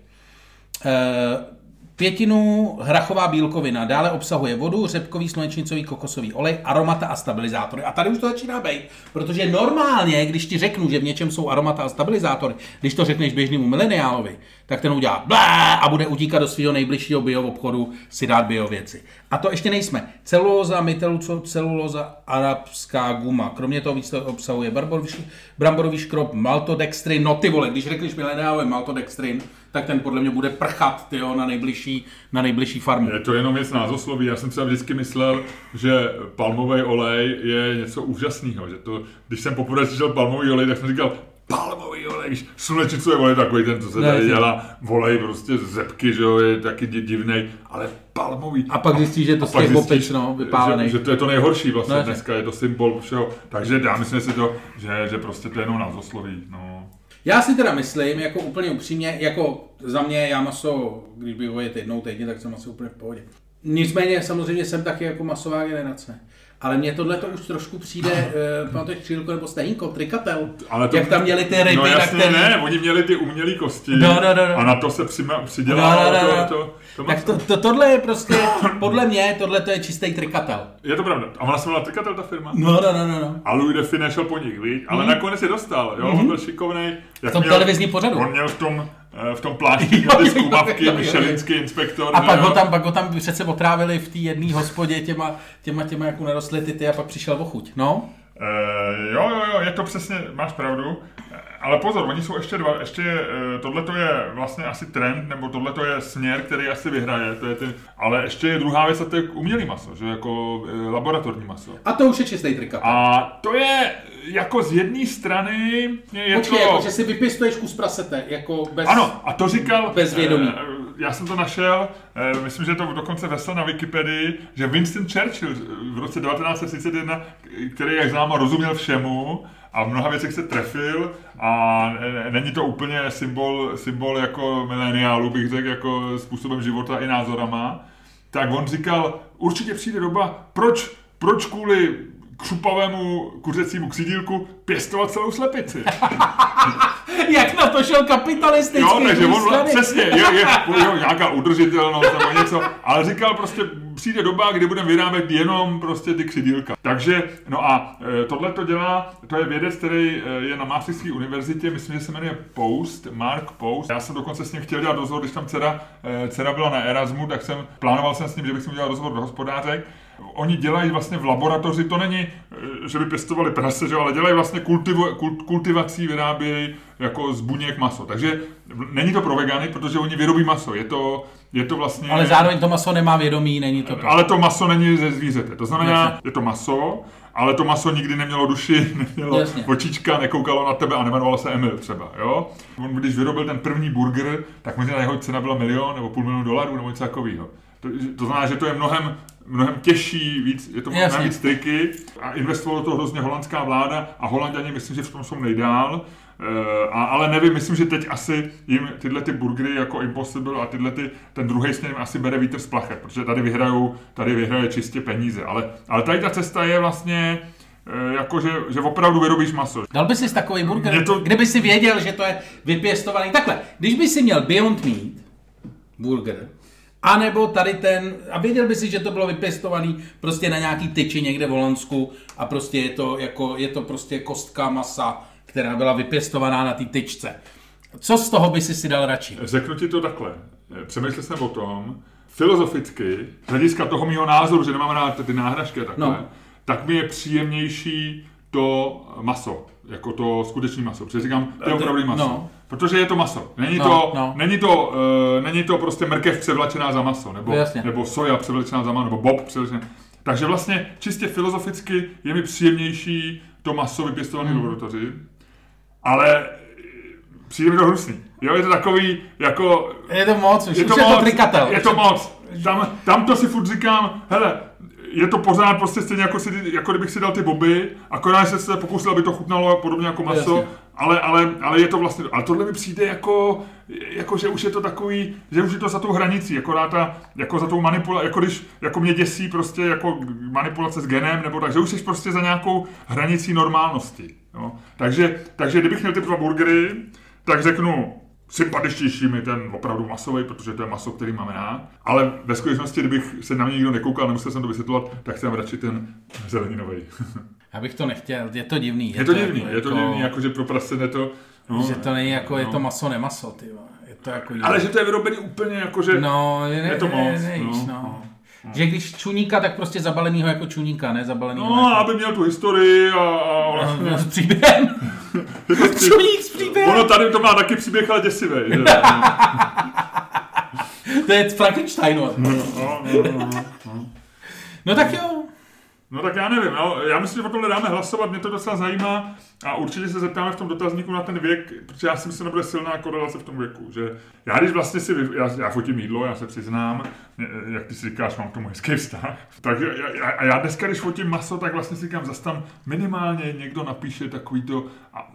A: Pětinu hrachová bílkovina, dále obsahuje vodu, řepkový, slunečnicový, kokosový olej, aromata a stabilizátory. A tady už to začíná být, protože normálně, když ti řeknu, že v něčem jsou aromata a stabilizátory, když to řekneš běžnému mileniálovi, tak ten udělá blá a bude utíkat do svého nejbližšího bio obchodu si dát bio věci. A to ještě nejsme. Celulóza, myteluco, celulóza, arabská guma. Kromě toho víc to obsahuje barborový, bramborový škrob, maltodextrin. No ty vole, když řekneš mileniálovi maltodextrin, tak ten podle mě bude prchat tyjo, na, nejbližší, na nejbližší farmu.
B: Je to jenom věc názosloví. Já jsem třeba vždycky myslel, že palmový olej je něco úžasného. Že to, když jsem poprvé slyšel palmový olej, tak jsem říkal, palmový olej, když slunečnicový olej, takový ten, co se
A: Ne,
B: tady dělá, volej prostě zepky, že jo, je taky di- divnej, ale palmový.
A: A pak zjistíš, že je to
B: zjistíš,
A: opic, no, vypálený.
B: Že, že, to je to nejhorší vlastně
A: Ne, že-
B: dneska, je to symbol všeho. Takže já myslím si to, že, že prostě to je jenom názosloví. No.
A: Já si teda myslím, jako úplně upřímně, jako za mě, já maso, když bych ho jednou týdně, tak jsem maso úplně v pohodě. Nicméně samozřejmě jsem taky jako masová generace. Ale mně tohle to už trošku přijde, uh, *laughs* pamatuješ křílko nebo stejnko, trikatel,
B: Ale to,
A: jak tam měli ty ryby,
B: no
A: na
B: jasně
A: který...
B: ne, oni měli ty umělé kosti
A: No, no, no, no.
B: a na to se přima,
A: No,
B: přidělalo
A: no, no, no.
B: to, to, to,
A: Tak to, to, tohle je prostě, *coughs* podle mě, tohle to je čistý trikatel.
B: Je to pravda. A ona se jmenovala Trikatel, ta firma?
A: No, no, no, no, no.
B: A Louis Define šel po nich, víš? Ale nakonec je dostal, jo? On byl šikovnej. Jak
A: Mhm. V tom televizním pořadu.
B: On měl v tom, eh, v tom plášti
A: Jo,
B: ty zkumavky. Michelinský inspektor.
A: A pak ho tam, pak ho tam přece otrávili v té jedné hospodě těma, těma, těma, jako narostly ty, ty a pak přišel o chuť, no.
B: Eh, jo, jo, jo, je to přesně, máš pravdu. Eh, Ale pozor, oni jsou ještě dva, ještě tohle to je vlastně asi trend, nebo tohle to je směr, který asi vyhraje, to je ten, ale ještě je druhá věc a to je umělý maso, že jako eh, laboratorní maso.
A: A to už je čistý trikatel.
B: A to je jako z jedné strany je
A: Počkej,
B: to...
A: jako, že si vypěstuješ kus prasete, jako bez...
B: Ano, a to říkal...
A: Bez vědomí.
B: eh, Já jsem to našel, eh, myslím, že to dokonce vesel na Wikipedii, že Winston Churchill v roce 1931, který, jak známo, rozuměl všemu a v mnoha věcech se trefil a není to úplně symbol, symbol jako mileniálu, bych řekl, jako způsobem života i názorama, tak on říkal, určitě přijde doba, proč, proč kvůli křupavému kuřecímu křidílku pěstovat celou slepici. *laughs*
A: Jak na to šel kapitalistický
B: Jo, takže on
A: strany.
B: přesně, je, je, jo, nějaká udržitelnost nebo něco, ale říkal prostě, přijde doba, kdy budeme vyrábět jenom prostě ty křidílka. Takže, no a tohle to dělá, to je vědec, který e, je na Maastrichtské univerzitě, myslím, že se jmenuje Post, Mark Post. Já jsem dokonce s ním chtěl dělat rozhovor, když tam dcera, e, dcera byla na Erasmu, tak jsem, plánoval jsem s ním, že bych s ním dělal rozhovor do hospodářek. Oni dělají vlastně v laboratoři, to není, e, že by pěstovali prase, že, ale dělají vlastně kultivu, kult, kultivací, vyrábějí jako z buněk maso. Takže není to pro vegany, protože oni vyrobí maso. Je to, je to vlastně...
A: Ale zároveň to maso nemá vědomí, není to...
B: Ale to maso není ze zvířete. To znamená, je to maso, ale to maso nikdy nemělo duši, *laughs* nemělo
A: Jasně.
B: očička, nekoukalo na tebe a nemenovalo se Emil třeba, jo? On když vyrobil ten první burger, tak možná jeho cena byla milion nebo půl milionu dolarů nebo něco takového. To, to znamená, že to je mnohem, mnohem těžší, víc, je to
A: Jasně.
B: mnohem víc triky a investovala do toho hrozně holandská vláda a holanděni myslím, že v tom jsou nejdál. Eh, A, ale nevím, myslím, že teď asi jim tyhle ty burgery jako Impossible a tyhle ty, ten druhý směr jim asi bere vítr z plachet, protože tady vyhrajou, tady vyhraje čistě peníze. Ale, ale tady ta cesta je vlastně eh, jako, že, že opravdu vyrobíš maso.
A: Dal by si takový burger,
B: to-
A: kdyby si věděl, že to je vypěstovaný. Takhle, když by si měl Beyond Meat burger, anebo tady ten, a věděl by si, že to bylo vypěstovaný prostě na nějaký tyči někde v Holandsku a prostě je to, jako, je to prostě kostka masa, která byla vypěstovaná na té tyčce. Co z toho by si si dal radši?
B: Řeknu ti to takhle. Přemýšlel jsem o tom, filozoficky, z hlediska toho mýho názoru, že nemám rád ty náhražky a takhle,
A: No.
B: tak mi je příjemnější to maso, jako to skutečné maso. Protože říkám, to je opravdu maso.
A: no.
B: Protože je to maso. Není,
A: No,
B: to,
A: no.
B: není, to, uh, není to prostě mrkev převlečená za maso, nebo,
A: Jasně.
B: nebo soja převlečená za maso, nebo bob převlečená. Takže vlastně čistě filozoficky je mi příjemnější to maso vypěstované
A: Hmm.
B: v laboratoři, ale přijde mi to hnusný. Jo, je to takový, jako...
A: Je to moc, už,
B: Je
A: už
B: to
A: je to
B: moc,
A: trikatel.
B: je to moc. Tam, tam to si furt říkám, hele, je to pořád prostě stejně jako, si, jako kdybych si dal ty boby, akorát jsem se pokusil, aby to chutnalo podobně jako maso,
A: Jasně.
B: Ale, ale, ale je to vlastně, ale tohle mi přijde jako, jako, že už je to takový, že už je to za tou hranicí, akorát ta, jako za tou manipulací, jako když, jako mě děsí prostě jako manipulace s genem, nebo tak, že už jsi prostě za nějakou hranicí normálnosti. Jo? Takže, takže kdybych měl ty dva burgery, tak řeknu, sympatičtější mi ten opravdu masový, protože to je maso, který máme rád. Ale ve skutečnosti, kdybych se na mě nikdo nekoukal, nemusel jsem to vysvětlovat, tak jsem radši ten zeleninový. *laughs*
A: Já bych to nechtěl, je to divný.
B: je to divný,
A: jako-
B: je to divný, jako že pro prasene to... No,
A: Že to není jako, je
B: no.
A: to maso, nemaso, ty. Je to jako
B: Ale že to je vyrobený úplně jako, že...
A: No, je,
B: je to moc.
A: Ne,
B: no,
A: no, no. Že když čuníka, tak prostě zabalenýho jako čuníka, ne zabalenýho
B: No,
A: jako...
B: aby měl tu historii a... a vlastně,
A: No, s příběhem. *laughs* Čuník s příběhem.
B: ono tady to má taky příběh, ale děsivý. Že? *laughs*
A: To je Frankensteinova.
B: No, no, no, no.
A: No tak jo.
B: No tak já nevím, no. já myslím, že o tomhle dáme hlasovat, mě to docela zajímá. A určitě se zeptáme v tom dotazníku na ten věk, protože já si myslím, že nebude silná korelace v tom věku, že já když vlastně si, já, já fotím jídlo, já se přiznám, jak ty si říkáš, mám k tomu hezký vztah, takže já, já, a já dneska, když fotím maso, tak vlastně si říkám, zase tam minimálně někdo napíše takový to, a,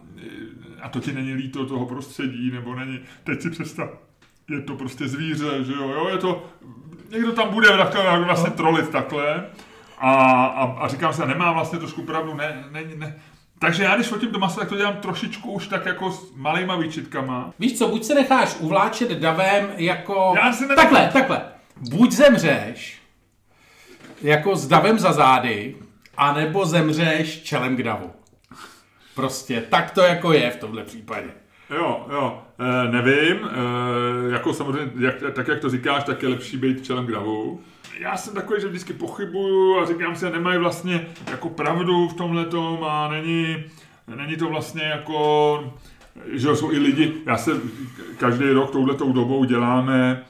B: a to ti není líto toho prostředí, nebo není, teď si představ, je to prostě zvíře, že jo, jo, je to, někdo tam bude takhle vlastně trolit takhle a, a, a říkám se, nemá vlastně trošku pravdu, ne, ne, ne. Takže já když fotím do masa, tak to dělám trošičku už tak jako s malýma výčitkama.
A: Víš co, buď se necháš uvláčet davem jako...
B: Já se nenechám.
A: Takhle, takhle. Buď zemřeš jako s davem za zády, anebo zemřeš čelem k davu. Prostě tak to jako je v tomhle případě.
B: Jo, jo, e, nevím, e, jako samozřejmě, jak, tak jak to říkáš, tak je lepší být čelem k davu. Já jsem takový, že vždycky pochybuju a říkám si, nemají vlastně jako pravdu v tomhle a není, není to vlastně jako, že jsou i lidi, já se každý rok touhletou dobou děláme,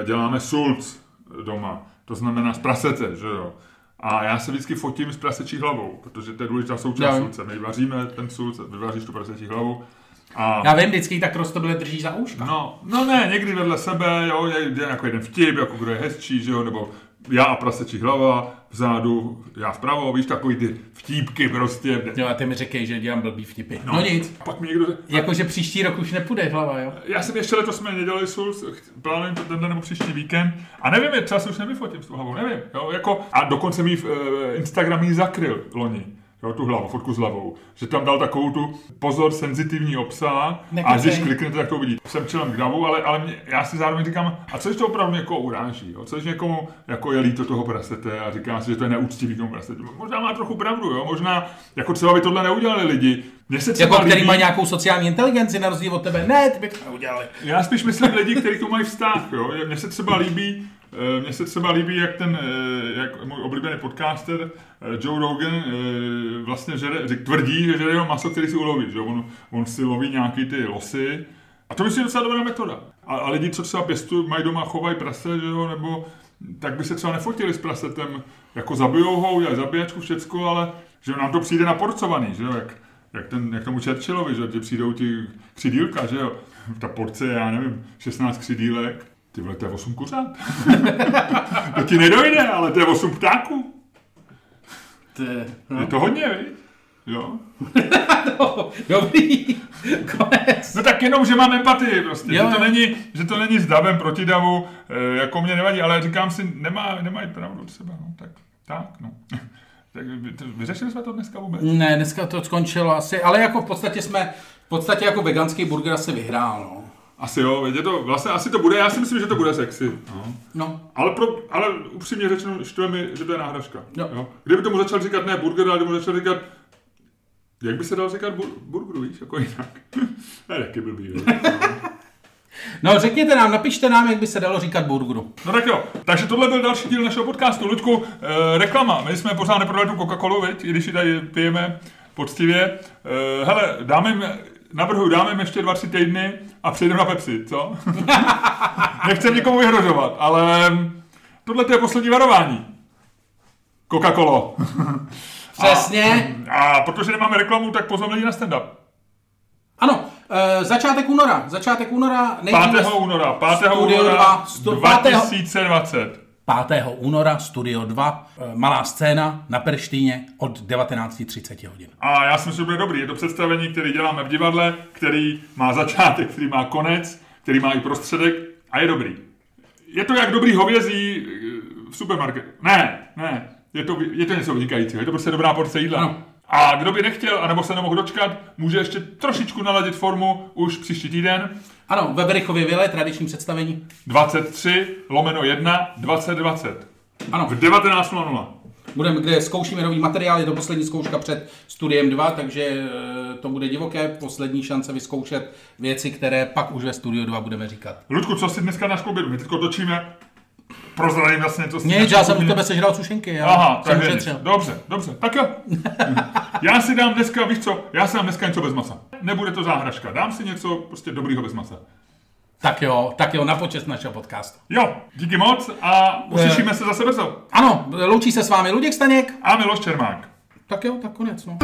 B: e, děláme sulc doma, to znamená z prasece, že jo. A já se vždycky fotím s prasečí hlavou, protože to je důležitá součást sulce. My vaříme ten sulc, vyvaříš tu prasečí hlavu. A
A: Já vím, vždycky tak roztobile drží za uška.
B: No, no ne, někdy vedle sebe, jo, je, je jako jeden vtip, jako kdo je hezčí, že jo, nebo já a prasečí hlava, vzadu, já vpravo, víš, takový ty vtípky prostě.
A: Jo, a ty mi řekej, že dělám blbý vtipy. No, no nic.
B: A pak mi někdo...
A: Jakože příští rok už nepůjde hlava, jo?
B: Já jsem ještě letos jsme nedělali Souls, plánujem to tenhle nebo příští víkend. A nevím, je třeba se už nevyfotím s tou hlavou, nevím. Jo, jako, a dokonce mi uh, Instagram jí zakryl loni jo, tu hlavu, fotku s hlavou, že tam dal takovou tu pozor, senzitivní obsah a když kliknete, tak to vidí. Jsem čelem k davu, ale, ale mě, já si zároveň říkám, a co když to opravdu někoho uráží, jo? co když někomu jako je líto toho prasete a říká si, že to je neúctivý tomu prasete. Možná má trochu pravdu, jo? možná jako třeba by tohle neudělali lidi.
A: Mně se třeba jako který líbí... má nějakou sociální inteligenci na rozdíl od tebe, ne, ty by to neudělali.
B: Já spíš myslím lidi, kteří tu mají vztah. Jo? Mně se třeba líbí, mně se třeba líbí, jak ten, eh, jak můj oblíbený podcaster eh, Joe Rogan vlastně žere, tvrdí, že žere jenom maso, který si uloví, že on, on si loví nějaký ty losy. A to myslím docela dobrá metoda. A, a lidi, co třeba pěstují, mají doma, chovají prase, že jo, nebo tak by se třeba nefotili s prasetem, jako zabijou ho, udělají zabíjačku, všecko, ale že nám to přijde naporcovaný, že jo, jak, jak, ten, jak tomu Churchillovi, že ti přijdou ti křidílka, že jo, ta porce, já nevím, 16 křidílek, ty vole, to je 8 kuřat. *laughs* to ti nedojde, ale to je 8 ptáků.
A: To je, no.
B: je to hodně, víš? Jo. *laughs*
A: no, dobrý, konec.
B: No tak jenom, že mám empatii prostě, jo. že to není, že to není s davem proti davu, e, jako mě nevadí, ale říkám si, nemá, nemají pravdu třeba, no, tak, tak, no. *laughs* tak vyřešili jsme to dneska vůbec?
A: Ne, dneska to skončilo asi, ale jako v podstatě jsme, v podstatě jako veganský burger asi vyhrál, no.
B: Asi jo, je to, vlastně asi to bude, já si myslím, že to bude sexy. No.
A: no.
B: Ale, pro, ale upřímně řečeno, štve mi, že to je náhražka. Jo. jo. Kdyby tomu začal říkat ne burger, ale kdyby začal říkat, jak by se dal říkat bur, burgeru, víš, jako jinak. *laughs* ne, taky blbý.
A: No řekněte nám, napište nám, jak by se dalo říkat burgeru.
B: No tak jo, takže tohle byl další díl našeho podcastu. Ludku, eh, reklama. My jsme pořád neprodali tu Coca-Colu, i když ji tady pijeme poctivě. Eh, hele, dáme jim navrhuji, dáme jim ještě dva, tři týdny a přejdeme na Pepsi, co? *laughs* Nechcem nikomu vyhrožovat, ale tohle je poslední varování. Coca-Cola. *laughs*
A: Přesně.
B: A, a protože nemáme reklamu, tak pozveme lidi na stand-up.
A: Ano, e, začátek února. Začátek února.
B: 5. února. 5. února 2, stu, 2020.
A: 5. února, Studio 2, eh, malá scéna na Perštýně od 19.30 hodin.
B: A já si myslím, že bude dobrý. Je to představení, který děláme v divadle, který má začátek, který má konec, který má i prostředek a je dobrý. Je to jak dobrý hovězí eh, v supermarketu. Ne, ne, je to, je to něco vynikajícího. Je to prostě dobrá porce jídla. Ano. A kdo by nechtěl, anebo se nemohl dočkat, může ještě trošičku naladit formu už příští týden.
A: Ano, ve Berichově vile, tradiční představení.
B: 23 lomeno 1 2020.
A: Ano.
B: V 19.00.
A: Budeme, kde zkoušíme nový materiál, je to poslední zkouška před studiem 2, takže eh, to bude divoké, poslední šance vyzkoušet věci, které pak už ve studiu 2 budeme říkat.
B: Ludku, co si dneska na? My teď točíme prozradím vlastně něco.
A: Nic, já jsem u tebe sežral sušenky. Já
B: Aha, takže Dobře, dobře, tak jo. *laughs* já si dám dneska, víš co, já si dám dneska něco bez masa. Nebude to záhražka, dám si něco prostě dobrýho bez masa.
A: Tak jo, tak jo, na počest našeho podcastu.
B: Jo, díky moc a uslyšíme je... se zase brzo.
A: Ano, loučí se s vámi Luděk Staněk.
B: A Miloš Čermák.
A: Tak jo, tak konec, no.